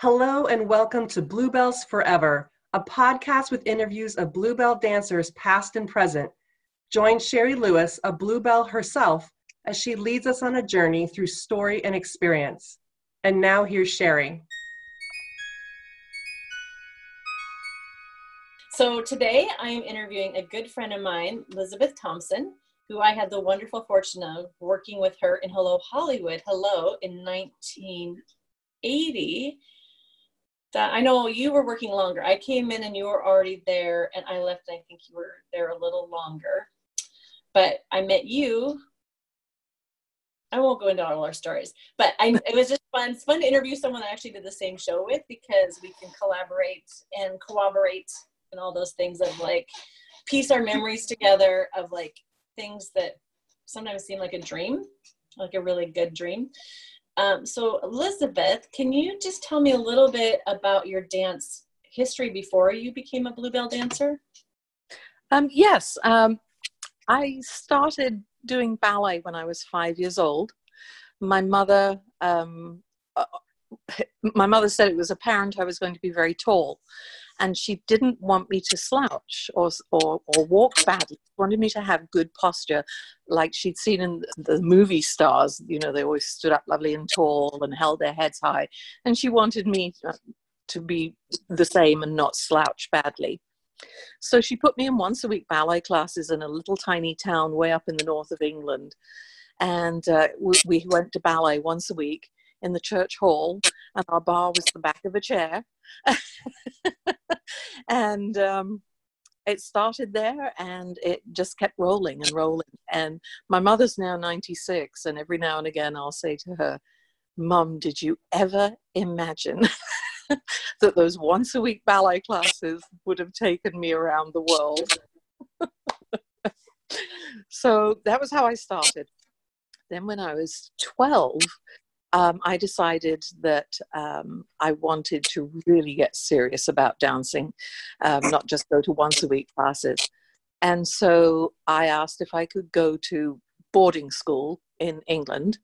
Hello and welcome to Bluebells Forever, a podcast with interviews of Bluebell dancers past and present. Join Sherry Lewis, a Bluebell herself, as she leads us on a journey through story and experience. And now here's Sherry. So today I am interviewing a good friend of mine, Elizabeth Thompson, who I had the wonderful fortune of working with her in Hello Hollywood, Hello, in 1980 that I know you were working longer. I came in and you were already there, and I left. And I think you were there a little longer. But I met you. I won't go into all our stories, but I, it was just fun. It's fun to interview someone I actually did the same show with because we can collaborate and cooperate and all those things of like piece our memories together of like things that sometimes seem like a dream, like a really good dream. Um, so, Elizabeth, can you just tell me a little bit about your dance history before you became a Bluebell dancer? Um, yes, um, I started doing ballet when I was five years old. My mother, um, uh, my mother said it was apparent I was going to be very tall, and she didn't want me to slouch or, or, or walk badly. She wanted me to have good posture, like she'd seen in the movie stars. You know, they always stood up lovely and tall and held their heads high. And she wanted me uh, to be the same and not slouch badly. So she put me in once a week ballet classes in a little tiny town way up in the north of England. And uh, we, we went to ballet once a week in the church hall, and our bar was the back of a chair. and um, it started there and it just kept rolling and rolling. And my mother's now 96, and every now and again I'll say to her, Mum, did you ever imagine that those once a week ballet classes would have taken me around the world? so that was how I started. Then, when I was 12, um, I decided that um, I wanted to really get serious about dancing, um, not just go to once a week classes. And so I asked if I could go to boarding school in England,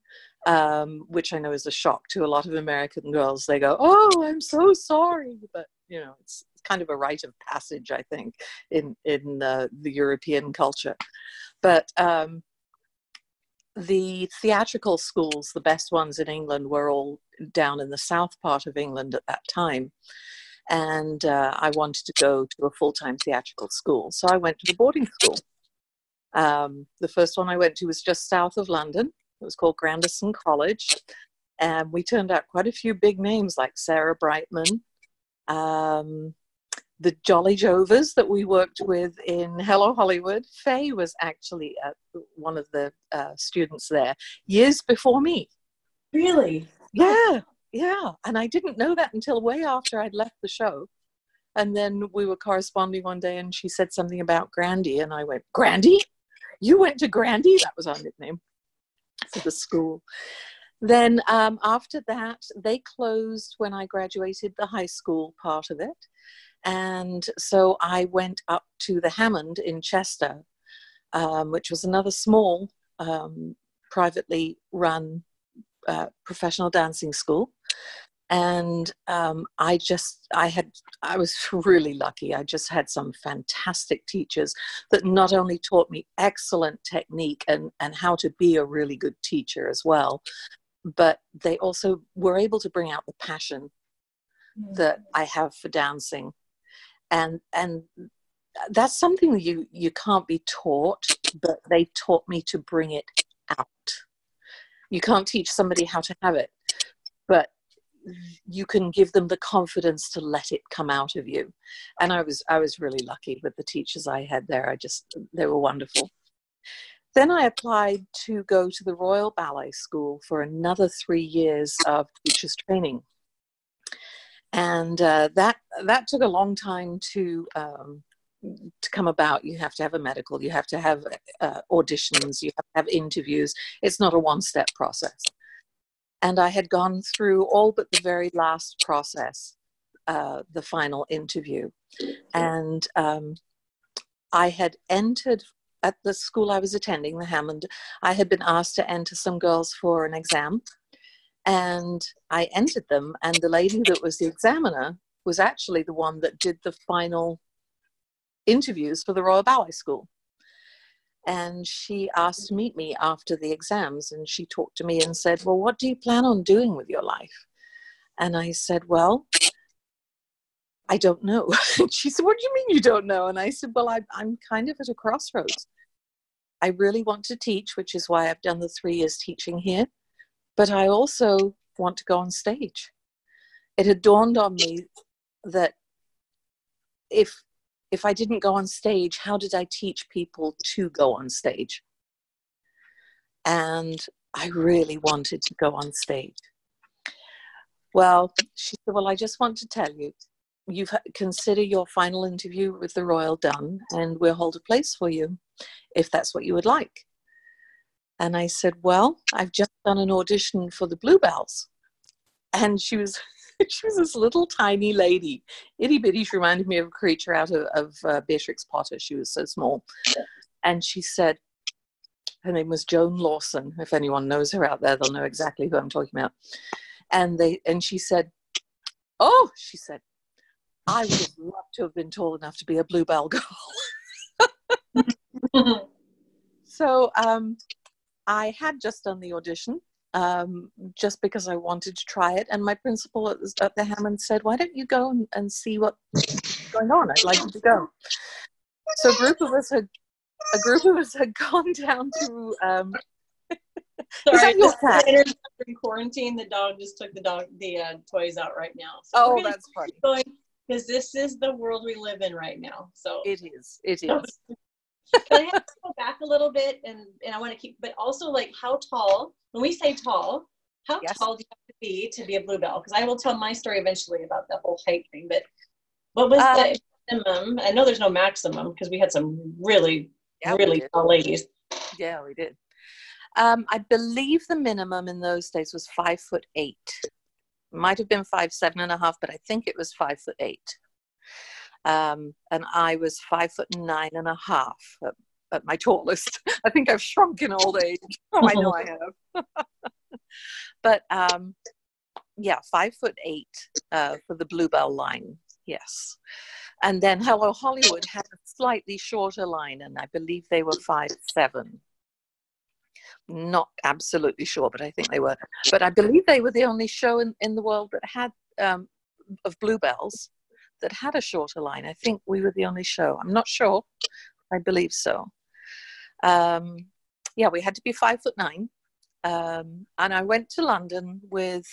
um, which I know is a shock to a lot of American girls. They go, "Oh, I'm so sorry," but you know, it's kind of a rite of passage, I think, in in uh, the European culture. But um, the theatrical schools, the best ones in England, were all down in the south part of England at that time. And uh, I wanted to go to a full time theatrical school. So I went to the boarding school. Um, the first one I went to was just south of London. It was called Grandison College. And we turned out quite a few big names like Sarah Brightman, um, the Jolly Jovers that we worked with in Hello Hollywood. Faye was actually uh, one of the uh, students there years before me. Really? Yeah, yeah. And I didn't know that until way after I'd left the show. And then we were corresponding one day and she said something about Grandy. And I went, Grandy? You went to Grandy? That was our nickname for the school. Then um, after that, they closed when I graduated the high school part of it. And so I went up to the Hammond in Chester, um, which was another small, um, privately run uh, professional dancing school. And um, I just, I had, I was really lucky. I just had some fantastic teachers that not only taught me excellent technique and, and how to be a really good teacher as well, but they also were able to bring out the passion mm. that I have for dancing. And and that's something you you can't be taught but they taught me to bring it out. You can't teach somebody how to have it but you can give them the confidence to let it come out of you. And i was i was really lucky with the teachers i had there. I just they were wonderful then i applied to go to the royal ballet school for another three years of teachers training and uh, that that took a long time to um, to come about. You have to have a medical, you have to have uh, auditions, you have to have interviews. It's not a one step process. And I had gone through all but the very last process, uh, the final interview, and um, I had entered at the school I was attending, the Hammond. I had been asked to enter some girls for an exam And I entered them, and the lady that was the examiner was actually the one that did the final interviews for the Royal Ballet School. And she asked to meet me after the exams, and she talked to me and said, Well, what do you plan on doing with your life? And I said, Well, I don't know. she said, What do you mean you don't know? And I said, Well, I, I'm kind of at a crossroads. I really want to teach, which is why I've done the three years teaching here, but I also want to go on stage. It had dawned on me that if if I didn't go on stage, how did I teach people to go on stage? And I really wanted to go on stage. Well, she said, Well, I just want to tell you, you've consider your final interview with the Royal done, and we'll hold a place for you if that's what you would like. And I said, Well, I've just done an audition for the Bluebells. And she was she was this little tiny lady, itty bitty. She reminded me of a creature out of, of uh, Beatrix Potter. She was so small. And she said, her name was Joan Lawson. If anyone knows her out there, they'll know exactly who I'm talking about. And they and she said, "Oh," she said, "I would have loved to have been tall enough to be a bluebell girl." so um, I had just done the audition, um, just because I wanted to try it. And my principal at the, at the Hammond said, "Why don't you go and, and see what's going on? I'd like you to go." So a group of us had a group of us had gone down to. Um, Sorry, your cat? in quarantine. The dog just took the dog the uh, toys out right now. So oh, that's funny. Because this is the world we live in right now. So it is. It is. Can I have to go back a little bit and and I want to keep, but also like how tall when we say tall, how yes. tall do you have to be to be a bluebell? Because I will tell my story eventually about the whole height thing. But what was um, the minimum? I know there's no maximum because we had some really, yeah, really tall ladies. Yeah, we did. Um, I believe the minimum in those days was five foot eight. Might have been five seven and a half, but I think it was five foot eight. Um, and I was five foot nine and a half at, at my tallest. I think I've shrunk in old age. Oh, I know I have. but um, yeah, five foot eight uh, for the Bluebell line. Yes. And then Hello Hollywood had a slightly shorter line, and I believe they were five seven. Not absolutely sure, but I think they were. But I believe they were the only show in, in the world that had um, of bluebells that had a shorter line. I think we were the only show. I'm not sure. I believe so. Um, yeah, we had to be five foot nine. Um, and I went to London with,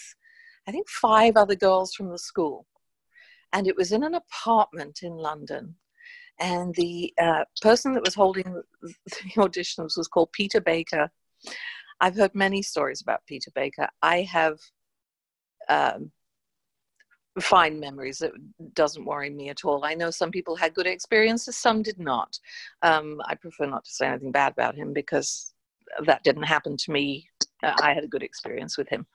I think, five other girls from the school. And it was in an apartment in London. And the uh, person that was holding the auditions was called Peter Baker. I've heard many stories about Peter Baker. I have um, fine memories. It doesn't worry me at all. I know some people had good experiences, some did not. Um, I prefer not to say anything bad about him because that didn't happen to me. Uh, I had a good experience with him.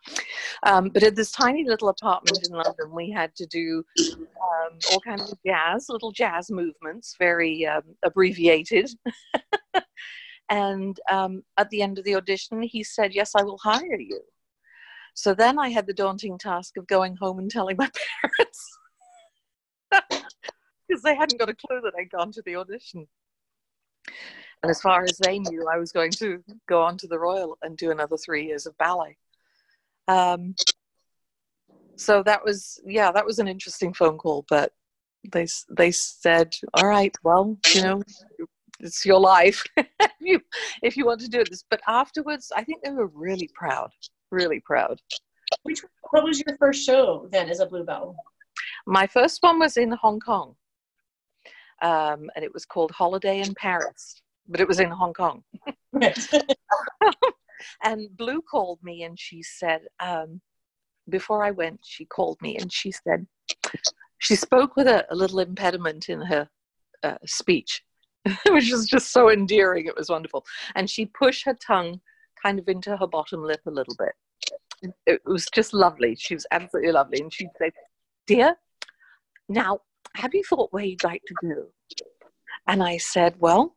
Um, but at this tiny little apartment in London, we had to do um, all kinds of jazz, little jazz movements, very um, abbreviated. and um, at the end of the audition, he said, Yes, I will hire you. So then I had the daunting task of going home and telling my parents because they hadn't got a clue that I'd gone to the audition. And as far as they knew, I was going to go on to the Royal and do another three years of ballet. Um, so that was, yeah, that was an interesting phone call. But they they said, "All right, well, you know, it's your life if you if you want to do this." But afterwards, I think they were really proud really proud. Which what was your first show then as a bluebell? My first one was in Hong Kong, um, and it was called Holiday in Paris, but it was in Hong Kong. and Blue called me and she said, um, before I went, she called me and she said, she spoke with a, a little impediment in her uh, speech, which was just so endearing. It was wonderful. And she pushed her tongue kind of into her bottom lip a little bit. It was just lovely. She was absolutely lovely. And she'd say, Dear, now, have you thought where you'd like to go? And I said, Well,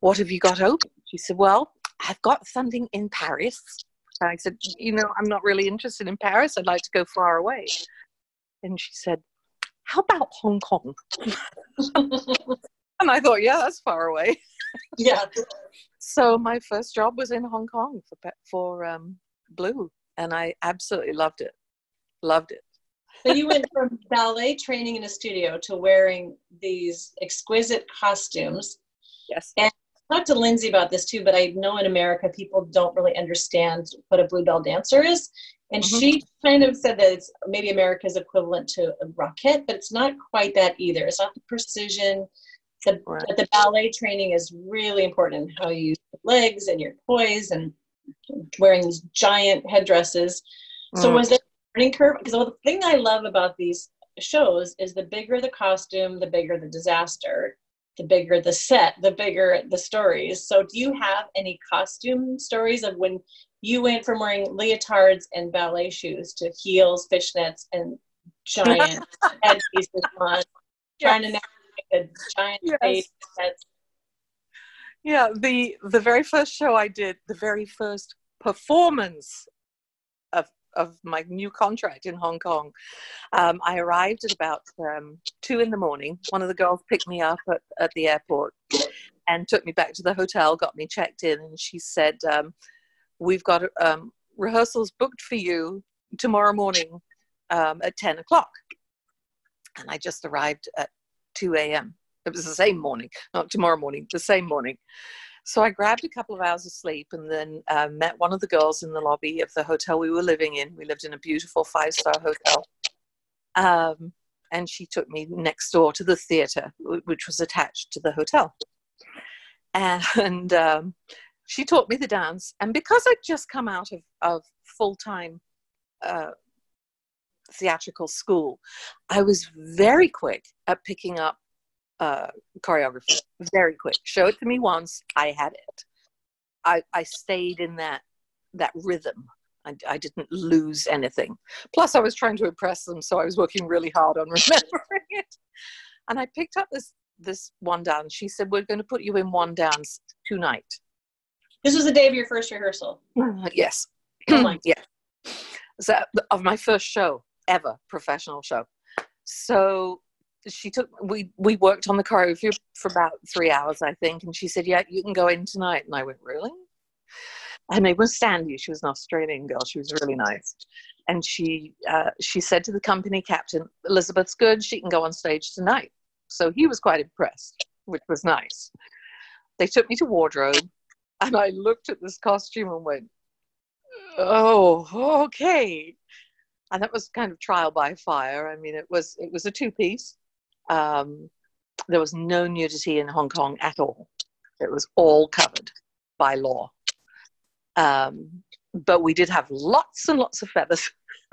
what have you got open? She said, Well, I've got something in Paris And I said, you know, I'm not really interested in Paris. I'd like to go far away. And she said, how about Hong Kong? and I thought, yeah, that's far away. yeah. So my first job was in Hong Kong for for um, Blue, and I absolutely loved it. Loved it. so you went from ballet training in a studio to wearing these exquisite costumes. Yes. And I talked to Lindsay about this too, but I know in America people don't really understand what a bluebell dancer is. And Mhm. she kind of said that it's maybe America's equivalent to a Rockette, but it's not quite that either. It's not the precision. The, Right. but the ballet training is really important in how you use your legs and your poise and wearing these giant headdresses. So Mm. was there a learning curve? Because the thing I love about these shows is the bigger the costume, the bigger the disaster, the bigger the set, the bigger the stories. So do you have any costume stories of when you went from wearing leotards and ballet shoes to heels, fishnets, and giant headpieces on, trying to a giant Yes. stage Yeah, the the very first show I did, the very first performance of of my new contract in Hong Kong, um, I arrived at about um, two in the morning. One of the girls picked me up at, at the airport and took me back to the hotel, got me checked in, and she said, um, "We've got um, rehearsals booked for you tomorrow morning um, at ten o'clock." And I just arrived at two a.m. It was the same morning, not tomorrow morning, the same morning. So I grabbed a couple of hours of sleep and then uh, met one of the girls in the lobby of the hotel we were living in. We lived in a beautiful five star hotel. Um, and she took me next door to the theater, which was attached to the hotel. And um, she taught me the dance. And because I'd just come out of, of full time uh, theatrical school, I was very quick at picking up uh, choreography. Very quick. Show it to me once, I had it. I, I stayed in that that rhythm. I, I didn't lose anything. Plus, I was trying to impress them, so I was working really hard on remembering it. And I picked up this this one dance. She said, "We're going to put you in one dance tonight." this was the day of your first rehearsal. yes. Oh yeah. So of my first show ever, professional show. So she took we we worked on the choreography for about three hours, I think, and she said, "Yeah, you can go in tonight." And I went, "Really?" Her name was Sandy. She was an Australian girl. She was really nice, and she uh, she said to the company captain, "Elizabeth's good. She can go on stage tonight." So he was quite impressed, which was nice. They took me to wardrobe, and I looked at this costume and went, "Oh, okay." And that was kind of trial by fire. I mean, it was it was a two piece. Um, there was no nudity in Hong Kong at all. It was all covered by law. Um, but we did have lots and lots of feathers.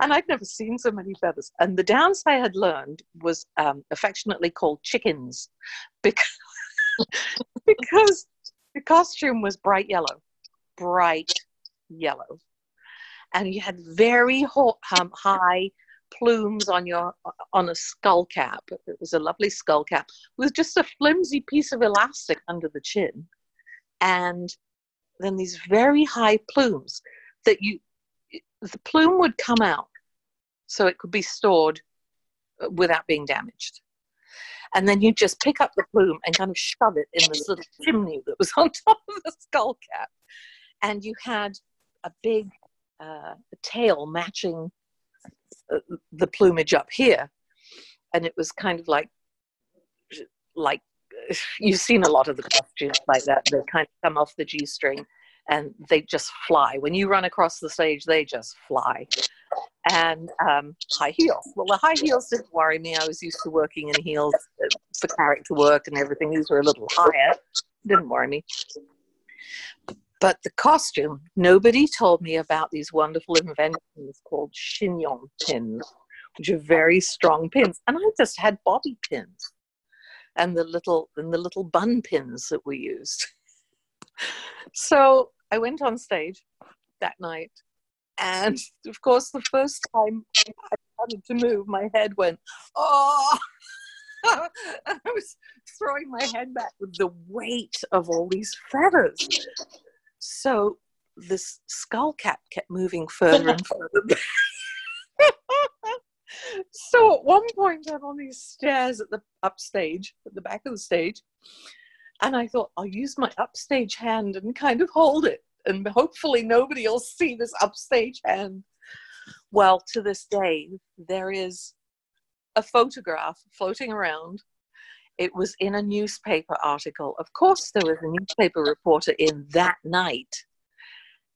and I'd never seen so many feathers. And the dance I had learned was um, affectionately called chickens because, because the costume was bright yellow, bright yellow. And you had very ho- um, high plumes on your on a skull cap. It was a lovely skull cap with just a flimsy piece of elastic under the chin, and then these very high plumes that you the plume would come out so it could be stored without being damaged. And then you just pick up the plume and kind of shove it in this little chimney that was on top of the skull cap. And you had a big uh, tail matching uh, the plumage up here. And it was kind of like, like you've seen a lot of the costumes like that. They kind of come off the G string and they just fly. When you run across the stage, they just fly. And um, high heels. Well, the high heels didn't worry me. I was used to working in heels for character work and everything. These were a little higher. Didn't worry me. But the costume, nobody told me about these wonderful inventions called chignon pins, which are very strong pins. And I just had bobby pins and the little and the little bun pins that we used. So I went on stage that night, and of course, the first time I started to move, my head went, oh, I was throwing my head back with the weight of all these feathers. So this skull cap kept moving further and further. so at one point, I'm on these stairs at the upstage, at the back of the stage, and I thought I'll use my upstage hand and kind of hold it, and hopefully nobody will see this upstage hand. Well, to this day, there is a photograph floating around. It was in a newspaper article. Of course, there was a newspaper reporter in that night.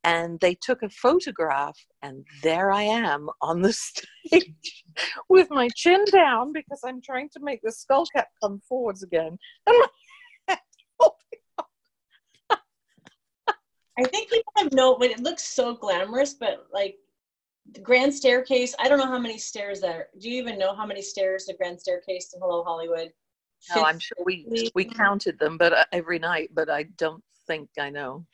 And they took a photograph, and there I am on the stage with my chin down because I'm trying to make the skull cap come forwards again. And I think people have no, but it looks so glamorous, but like the grand staircase, I don't know how many stairs there. Are. Do you even know how many stairs the grand staircase in Hello Hollywood? No, I'm sure we we counted them, but uh, every night. But I don't think I know.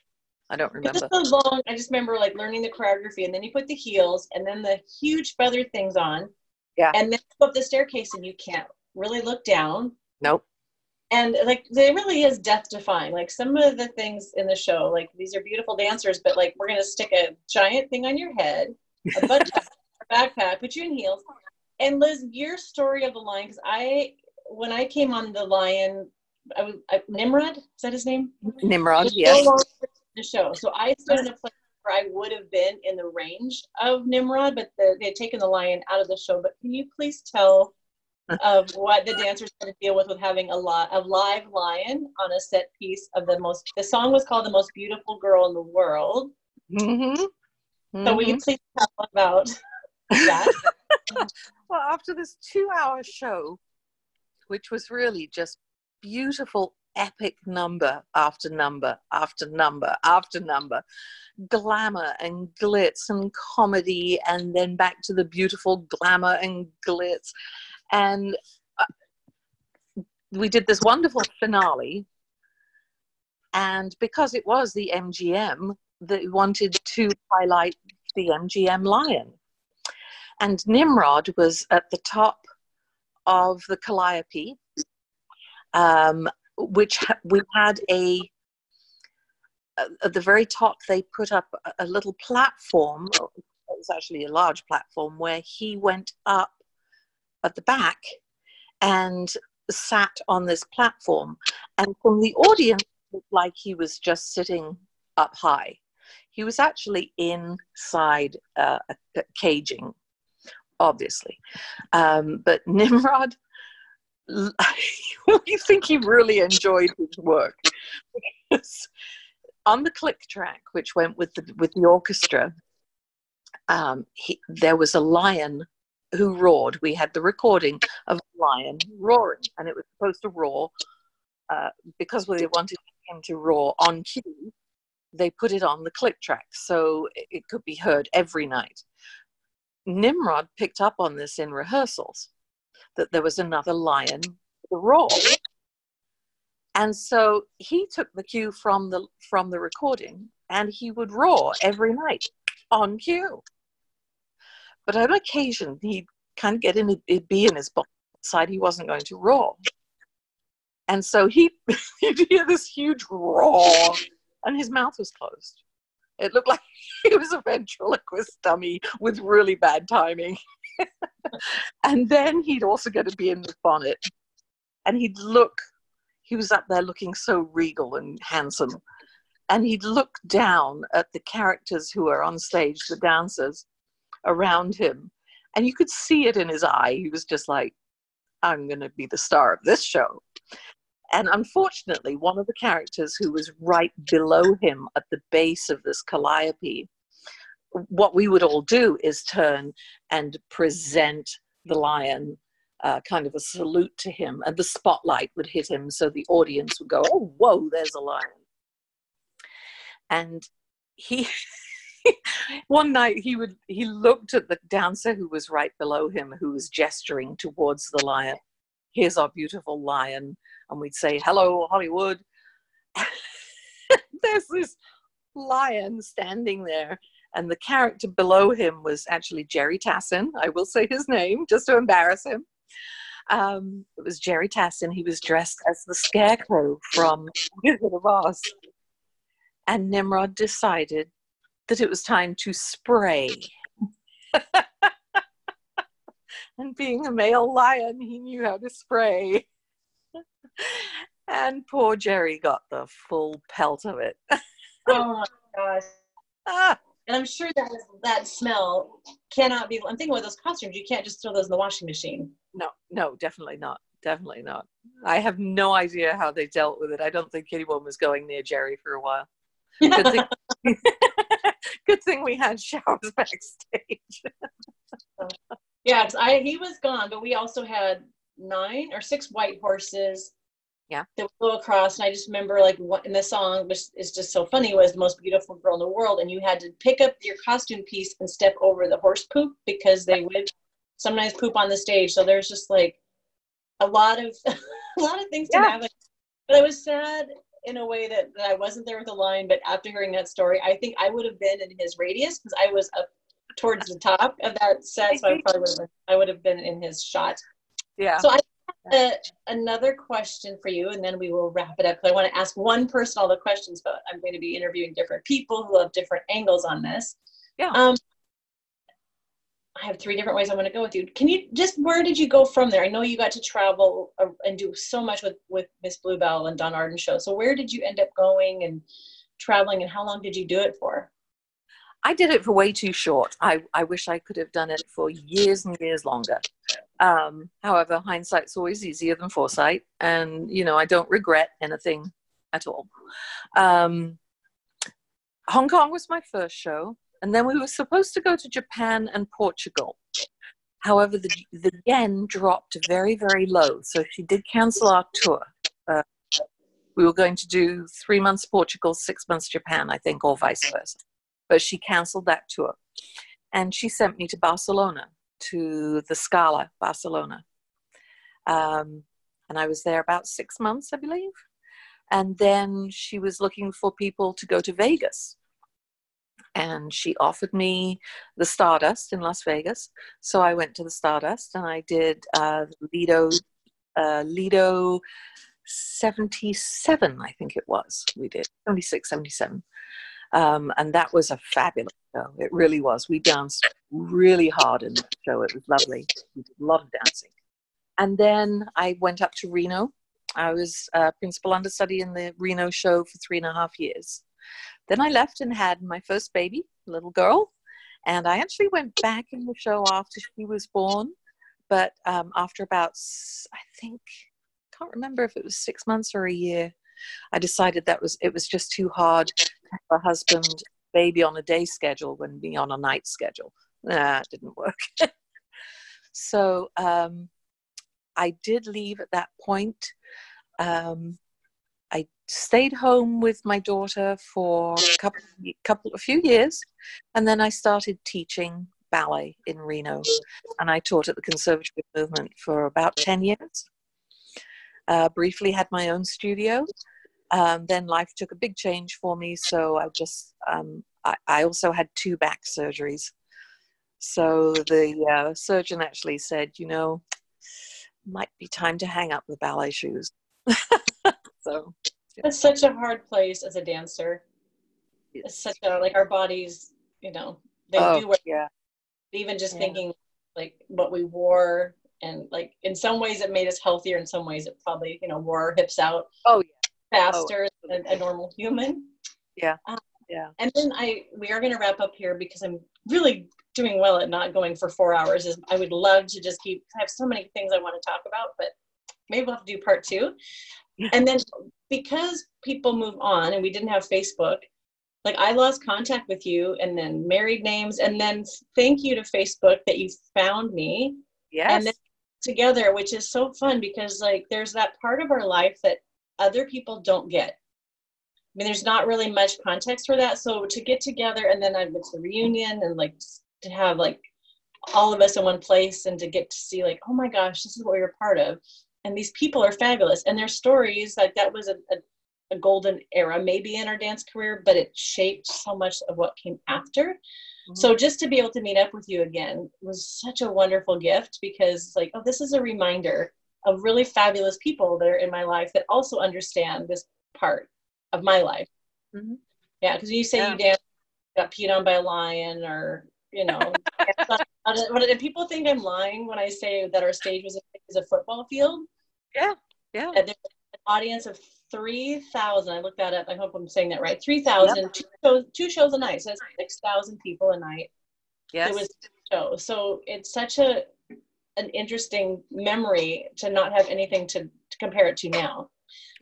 I don't remember. It's so long. I just remember like learning the choreography, and then you put the heels, and then the huge feather things on. Yeah. And then go up the staircase, and you can't really look down. Nope. And like, it really is death defying. Like some of the things in the show, like these are beautiful dancers, but like we're gonna stick a giant thing on your head, a butt a backpack, put you in heels. And Liz, your story of the line, because I, when I came on the lion, I was I, Nimrod. Is that his name? Nimrod. It's Yes. so the show. So I stood in a place where I would have been in the range of Nimrod, but the, they had taken the lion out of the show. But can you please tell of what the dancers had to deal with with having a lot a live lion on a set piece of the most? The song was called "The Most Beautiful Girl in the World." Mm-hmm. So will you please tell about that? well, after this two hour show, which was really just beautiful, epic number after number after number after number, glamour and glitz and comedy, and then back to the beautiful glamour and glitz. And uh, we did this wonderful finale. And because it was the MGM, they wanted to highlight the MGM lion and Nimrod was at the top of the Calliope, um, which ha- we had a at the very top. They put up a, little platform. It was actually a large platform where he went up at the back and sat on this platform, and from the audience, it looked like he was just sitting up high. He was actually inside uh, a caging obviously. Um, but Nimrod, we think he really enjoyed his work. On the click track, which went with the with the orchestra, um, he, there was a lion who roared. We had the recording of a lion roaring, and it was supposed to roar uh, because we wanted him to roar on cue. They put it on the click track so it, it could be heard every night. Nimrod picked up on this in rehearsals that there was another lion with a roar. And so he took the cue from the from the recording and he would roar every night on cue. But on occasion he'd kind of get in it'd be in his decide he wasn't going to roar. And so he he'd hear this huge roar and his mouth was closed. It looked like he was a ventriloquist dummy with really bad timing. and then he'd also get to be in the bonnet. And he'd look, he was up there looking so regal and handsome. And he'd look down at the characters who were on stage, the dancers around him. And you could see it in his eye. He was just like, I'm going to be the star of this show. And unfortunately, one of the characters who was right below him at the base of this calliope, what we would all do is turn and present the lion, uh, kind of a salute to him, and the spotlight would hit him, so the audience would go, "Oh, whoa, there's a lion!" And he, one night, he would he looked at the dancer who was right below him, who was gesturing towards the lion. Here's our beautiful lion and we'd say, Hello, Hollywood. There's this lion standing there, and the character below him was actually Jerry Tassin. I will say his name just to embarrass him. Um, it was Jerry Tassin. He was dressed as the scarecrow from Wizard of Oz. And Nimrod decided that it was time to spray. and being a male lion, he knew how to spray. And poor Jerry got the full pelt of it. oh my gosh. Ah. And I'm sure that that smell cannot be. I'm thinking with those costumes, you can't just throw those in the washing machine. No, no, definitely not. Definitely not. I have no idea how they dealt with it. I don't think anyone was going near Jerry for a while. Good thing, good thing we had showers backstage. yeah, I he was gone, but we also had nine or six white horses. Yeah, that go across, and I just remember like what in the song, which is just so funny, was the most beautiful girl in the world, and you had to pick up your costume piece and step over the horse poop because they would sometimes poop on the stage. So there's just like a lot of a lot of things to yeah. happen. But I was sad in a way that, that I wasn't there with the line. But after hearing that story, I think I would have been in his radius because I was up towards the top of that set. So I probably would have been, I would have been in his shot. Yeah. So I a, another question for you, and then we will wrap it up. Because I want to ask one person all the questions, but I'm going to be interviewing different people who have different angles on this. Yeah. Um, I have three different ways I want to go with you. Can you just where did you go from there? I know you got to travel uh, and do so much with with Miss Bluebell and Don Arden show. So where did you end up going and traveling, and how long did you do it for? I did it for way too short. I, I wish I could have done it for years and years longer. Um, however, hindsight's always easier than foresight, and you know I don't regret anything at all. Um, Hong Kong was my first show. And then we were supposed to go to Japan and Portugal. However, the, the yen dropped very, very low. So she did cancel our tour. Uh, we were going to do three months Portugal, six months Japan, I think, or vice versa. But she canceled that tour. And she sent me to Barcelona, to the Scala, Barcelona. Um, and I was there about six months, I believe. And then she was looking for people to go to Vegas and she offered me the Stardust in Las Vegas. So I went to the Stardust and I did uh, Lido, uh, Lido 77, I think it was. We did 76, 77. Um, and that was a fabulous show. It really was. We danced really hard in that show. It was lovely. We did a lot of dancing. And then I went up to Reno. I was uh, principal understudy in the Reno show for three and a half years. Then I left and had my first baby, little girl. And I actually went back in the show after she was born. But um, after about, I think, can't remember if it was six months or a year, I decided that was it was just too hard a husband baby on a day schedule when be on a night schedule. Nah, it didn't work. so um, I did leave at that point. Um, I stayed home with my daughter for a couple, couple, a few years, and then I started teaching ballet in Reno, and I taught at the Conservative Movement for about ten years. Uh, briefly had my own studio. Um, then life took a big change for me, so I just um, I, I, also had two back surgeries. So the uh, surgeon actually said, you know, might be time to hang up the ballet shoes. So it's such a hard place as a dancer. It's such a like our bodies, you know, they oh, do what yeah. Even just yeah. thinking like what we wore and like in some ways it made us healthier. In some ways it probably you know wore our hips out. Oh yeah. Faster oh, than a normal human. Yeah. Um, yeah. And then I we are going to wrap up here because I'm really doing well at not going for four hours. Is I would love to just keep. I have so many things I want to talk about, but maybe we'll have to do part two and then because people move on and we didn't have Facebook, like I lost contact with you and then married names and then thank you to Facebook that you found me. Yes. And then together, which is so fun because like there's that part of our life that other people don't get. I mean, there's not really much context for that. So to get together and then I went to the reunion and like to have like all of us in one place and to get to see like, oh my gosh, this is what we were part of and these people are fabulous and their stories like that was a, a, a, golden era maybe in our dance career but it shaped so much of what came after mm-hmm. so just to be able to meet up with you again was such a wonderful gift because like oh this is a reminder of really fabulous people that are in my life that also understand this part of my life mm-hmm. yeah because you say yeah. you got peed on by a lion or you know and people think i'm lying when i say that our stage was a, is a football field yeah yeah and there's an audience of 3000 i looked that up i hope i'm saying that right 3000 yep. two, shows, two shows a night so that's 6000 people a night yes it was show so it's such a an interesting memory to not have anything to, to compare it to now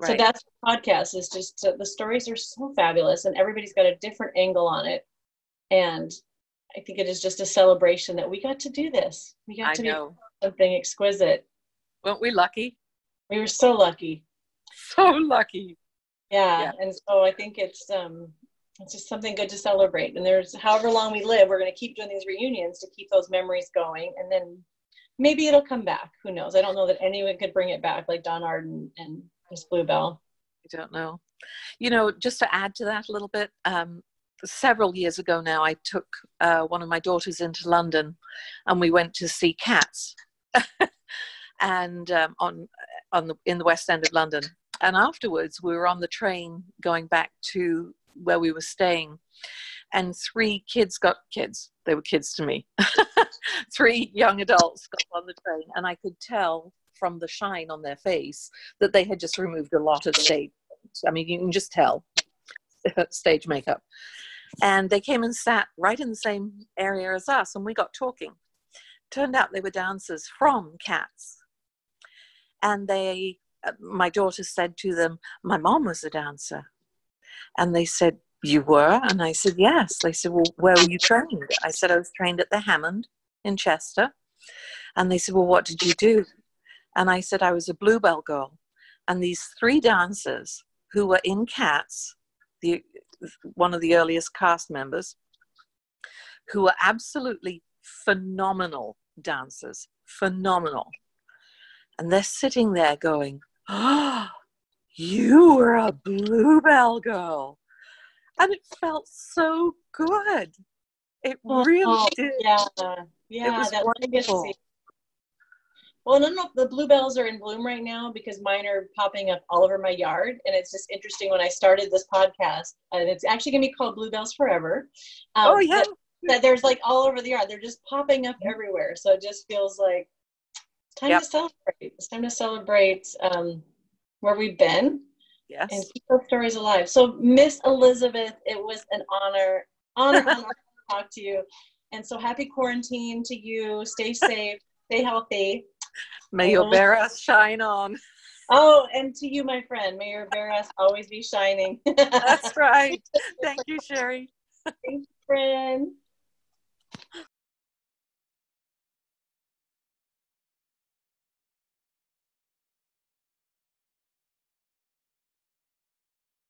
right. so that's podcast is just uh, the stories are so fabulous and everybody's got a different angle on it and I think it is just a celebration that we got to do this. We got I to know. do something exquisite. Weren't we lucky? We were so lucky. So lucky. Yeah. yeah. And so I think it's um it's just something good to celebrate. And there's however long we live, we're gonna keep doing these reunions to keep those memories going. And then maybe it'll come back. Who knows? I don't know that anyone could bring it back like Don Arden and Miss Bluebell. I don't know. You know, just to add to that a little bit, um, several years ago now, I took uh, one of my daughters into London, and we went to see Cats, and um, on on the in the West End of London. And afterwards, we were on the train going back to where we were staying, and three kids got kids. They were kids to me. three young adults got on the train, and I could tell from the shine on their face that they had just removed a lot of stage. I mean, you can just tell stage makeup. And they came and sat right in the same area as us, and we got talking. Turned out they were dancers from Cats. And they, uh, my daughter said to them, My mom was a dancer. And they said, You were? And I said, Yes. They said, Well, where were you trained? I said, I was trained at the Hammond in Chester. And they said, Well, what did you do? And I said, I was a Bluebell girl. And these three dancers who were in Cats, the one of the earliest cast members, who were absolutely phenomenal dancers, phenomenal. And they're sitting there going, Oh, you were a Bluebell girl. And it felt so good. It really oh, did. Yeah, yeah, it was that wonderful. Well, none of the bluebells are in bloom right now because mine are popping up all over my yard. And it's just interesting when I started this podcast, and it's actually going to be called Bluebells Forever. Um, oh, yeah. That, that, there's like all over the yard. They're just popping up everywhere. So it just feels like it's time yep. to celebrate. It's time to celebrate um, where we've been. Yes. And keep those stories alive. So, Miss Elizabeth, it was an honor, honor, honor to talk to you. And so, happy quarantine to you. Stay safe, stay healthy. May your Beras shine on. Oh, and to you, my friend, may your Beras always be shining. That's right. Thank you, Sherry. Thanks, friend.